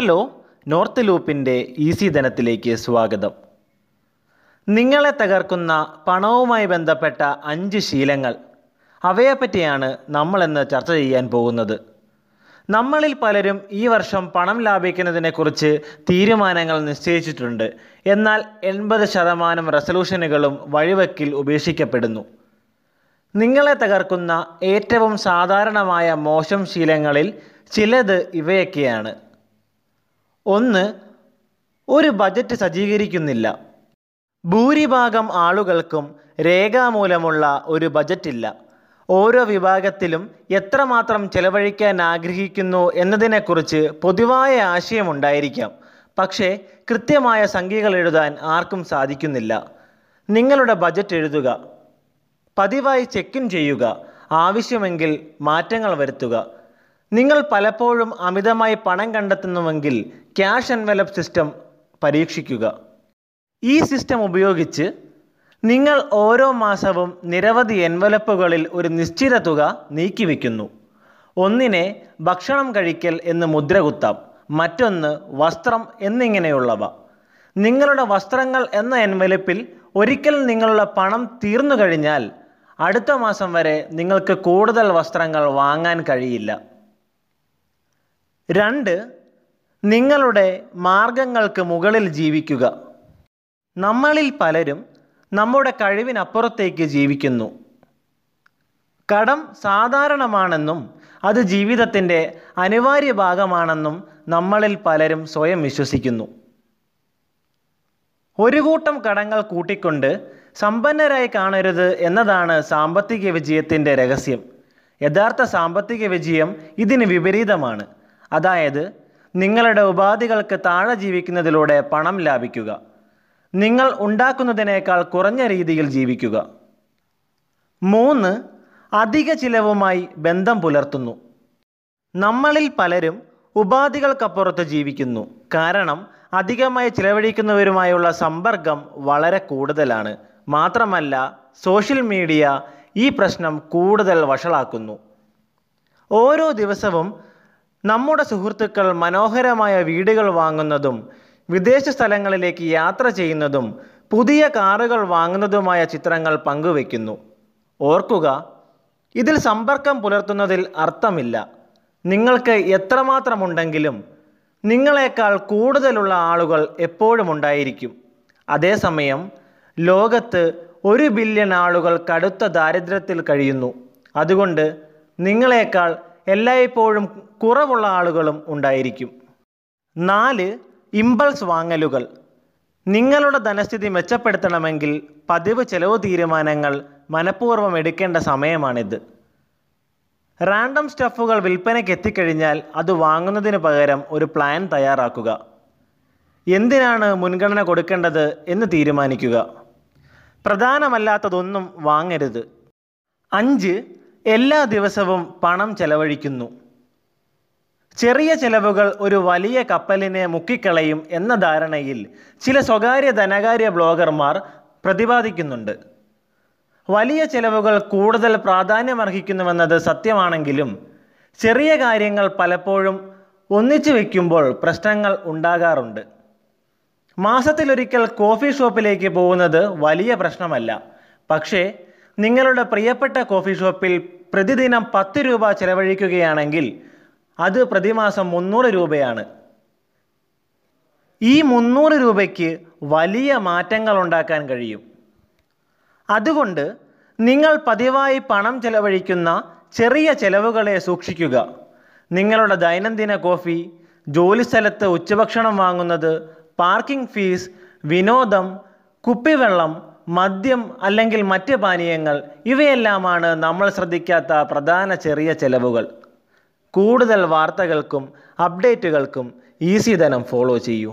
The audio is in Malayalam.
ഹലോ നോർത്ത് ലൂപ്പിന്റെ ഈസി ധനത്തിലേക്ക് സ്വാഗതം. നിങ്ങളെ തകർക്കുന്ന പണവുമായി ബന്ധപ്പെട്ട അഞ്ച് ശീലങ്ങൾ അവയെപ്പറ്റിയാണ് നമ്മളെന്ന് ചർച്ച ചെയ്യാൻ പോകുന്നത്. നമ്മളിൽ പലരും ഈ വർഷം പണം ലാഭിക്കുന്നതിനെക്കുറിച്ച് തീരുമാനങ്ങൾ നിശ്ചയിച്ചിട്ടുണ്ട്. എന്നാൽ എൺപത് ശതമാനം റെസൊല്യൂഷനുകളും വഴിവെക്കിൽ ഉപേക്ഷിക്കപ്പെടുന്നു. നിങ്ങളെ തകർക്കുന്ന ഏറ്റവും സാധാരണമായ മോശം ശീലങ്ങളിൽ ചിലത് ഇവയൊക്കെയാണ്. ഒന്ന് ഒരു ബജറ്റ് സജ്ജീകരിക്കുന്നില്ല. ഭൂരിഭാഗം ആളുകൾക്കും രേഖാമൂലമുള്ള ഒരു ബജറ്റില്ല ഓരോ വിഭാഗത്തിലും എത്രമാത്രം ചെലവഴിക്കാൻ ആഗ്രഹിക്കുന്നു എന്നതിനെക്കുറിച്ച് പൊതുവായ ആശയമുണ്ടായിരിക്കാം. പക്ഷേ കൃത്യമായ സംഖ്യകൾ എഴുതാൻ ആർക്കും സാധിക്കുന്നില്ല. നിങ്ങളുടെ ബജറ്റ് എഴുതുക. പതിവായി ചെക്കിൻ ചെയ്യുക. ആവശ്യമെങ്കിൽ മാറ്റങ്ങൾ വരുത്തുക. നിങ്ങൾ പലപ്പോഴും അമിതമായി പണം കണ്ടെത്തുന്നുവെങ്കിൽ ക്യാഷ് എൻവലപ്പ് സിസ്റ്റം പരീക്ഷിക്കുക. ഈ സിസ്റ്റം ഉപയോഗിച്ച് നിങ്ങൾ ഓരോ മാസവും നിരവധി എൻവലപ്പുകളിൽ ഒരു നിശ്ചിത തുക നീക്കിവെക്കുന്നു. ഒന്നിനെ ഭക്ഷണം കഴിക്കൽ എന്ന് മുദ്രകുത്താം മറ്റൊന്ന് വസ്ത്രം എന്നിങ്ങനെയുള്ളവ. നിങ്ങളുടെ വസ്ത്രങ്ങൾ എന്ന എൻവലപ്പിൽ ഒരിക്കൽ നിങ്ങളുടെ പണം തീർന്നു കഴിഞ്ഞാൽ അടുത്ത മാസം വരെ നിങ്ങൾക്ക് കൂടുതൽ വസ്ത്രങ്ങൾ വാങ്ങാൻ കഴിയില്ല. രണ്ട് നിങ്ങളുടെ മാർഗങ്ങൾക്ക് മുകളിൽ ജീവിക്കുക. നമ്മളിൽ പലരും നമ്മുടെ കഴിവിനപ്പുറത്തേക്ക് ജീവിക്കുന്നു. കടം സാധാരണമാണെന്നും അത് ജീവിതത്തിന്റെ അനിവാര്യ ഭാഗമാണെന്നും നമ്മളിൽ പലരും സ്വയം വിശ്വസിക്കുന്നു. ഒരു കൂട്ടം കടങ്ങൾ കൂട്ടിക്കൊണ്ട് സമ്പന്നരായി കാണരുത് എന്നതാണ് സാമ്പത്തിക വിജയത്തിന്റെ രഹസ്യം. യഥാർത്ഥ സാമ്പത്തിക വിജയം ഇതിന് വിപരീതമാണ്. അതായത് നിങ്ങളുടെ ഉപാധികൾക്ക് താഴെ ജീവിക്കുന്നതിലൂടെ പണം ലാഭിക്കുക. നിങ്ങൾ ഉണ്ടാക്കുന്നതിനേക്കാൾ കുറഞ്ഞ രീതിയിൽ ജീവിക്കുക. മൂന്ന് അധിക ചിലവുമായി ബന്ധം പുലർത്തുന്നു. നമ്മളിൽ പലരും ഉപാധികൾക്കപ്പുറത്ത് ജീവിക്കുന്നു. കാരണം അധികമായി ചിലവഴിക്കുന്നവരുമായുള്ള സമ്പർക്കം വളരെ കൂടുതലാണ്. മാത്രമല്ല സോഷ്യൽ മീഡിയ ഈ പ്രശ്നം കൂടുതൽ വഷളാക്കുന്നു. ഓരോ ദിവസവും നമ്മുടെ സുഹൃത്തുക്കൾ മനോഹരമായ വീടുകൾ വാങ്ങുന്നതും വിദേശ സ്ഥലങ്ങളിലേക്ക് യാത്ര ചെയ്യുന്നതും പുതിയ കാറുകൾ വാങ്ങുന്നതുമായ ചിത്രങ്ങൾ പങ്കുവെക്കുന്നു ഓർക്കുക ഇതിൽ സമ്പർക്കം പുലർത്തുന്നതിൽ അർത്ഥമില്ല. നിങ്ങൾക്ക് എത്രമാത്രമുണ്ടെങ്കിലും നിങ്ങളെക്കാൾ കൂടുതലുള്ള ആളുകൾ എപ്പോഴും ഉണ്ടായിരിക്കും. അതേസമയം ലോകത്ത് ഒരു ബില്യൺ ആളുകൾ കടുത്ത ദാരിദ്ര്യത്തിൽ കഴിയുന്നു. അതുകൊണ്ട് നിങ്ങളെക്കാൾ എല്ലായ്പ്പോഴും കുറവുള്ള ആളുകളും ഉണ്ടായിരിക്കും. നാല് ഇമ്പൾസ് വാങ്ങലുകൾ. നിങ്ങളുടെ ധനസ്ഥിതി മെച്ചപ്പെടുത്തണമെങ്കിൽ പതിവ് ചെലവ് തീരുമാനങ്ങൾ മനഃപൂർവം എടുക്കേണ്ട സമയമാണിത്. റാൻഡം സ്റ്റഫുകൾ വിൽപ്പനയ്ക്ക് എത്തിക്കഴിഞ്ഞാൽ അത് വാങ്ങുന്നതിന് പകരം ഒരു പ്ലാൻ തയ്യാറാക്കുക. എന്തിനാണ് മുൻഗണന കൊടുക്കേണ്ടത് എന്ന് തീരുമാനിക്കുക. പ്രധാനമല്ലാത്തതൊന്നും വാങ്ങരുത്. അഞ്ച് എല്ലാ ദിവസവും പണം ചെലവഴിക്കുന്നു. ചെറിയ ചെലവുകൾ ഒരു വലിയ കപ്പലിനെ മുക്കിക്കളയും എന്ന ധാരണയിൽ ചില സ്വകാര്യ ധനകാര്യ ബ്ലോഗർമാർ പ്രതിപാദിക്കുന്നുണ്ട്. വലിയ ചെലവുകൾ കൂടുതൽ പ്രാധാന്യമർഹിക്കുന്നുവെന്നത് സത്യമാണെങ്കിലും ചെറിയ കാര്യങ്ങൾ പലപ്പോഴും ഒന്നിച്ചു വയ്ക്കുമ്പോൾ പ്രശ്നങ്ങൾ ഉണ്ടാകാറുണ്ട്. മാസത്തിലൊരിക്കൽ കോഫി ഷോപ്പിലേക്ക് പോകുന്നത് വലിയ പ്രശ്നമല്ല. പക്ഷേ നിങ്ങളുടെ പ്രിയപ്പെട്ട കോഫി ഷോപ്പിൽ പ്രതിദിനം പത്ത് രൂപ ചെലവഴിക്കുകയാണെങ്കിൽ അത് പ്രതിമാസം മുന്നൂറ് രൂപയാണ്. ഈ മുന്നൂറ് രൂപയ്ക്ക് വലിയ മാറ്റങ്ങൾ ഉണ്ടാക്കാൻ കഴിയും. അതുകൊണ്ട് നിങ്ങൾ പതിവായി പണം ചെലവഴിക്കുന്ന ചെറിയ ചെലവുകളെ സൂക്ഷിക്കുക. നിങ്ങളുടെ ദൈനംദിന കോഫി ജോലിസ്ഥലത്ത് ഉച്ചഭക്ഷണം വാങ്ങുന്നത് പാർക്കിംഗ് ഫീസ് വിനോദം കുപ്പിവെള്ളം മദ്യം അല്ലെങ്കിൽ മറ്റ് പാനീയങ്ങൾ ഇവയെല്ലാമാണ് നമ്മൾ ശ്രദ്ധിക്കാത്ത പ്രധാന ചെറിയ ചെലവുകൾ. കൂടുതൽ വാർത്തകൾക്കും അപ്ഡേറ്റുകൾക്കും ഈസി ധനം ഫോളോ ചെയ്യൂ.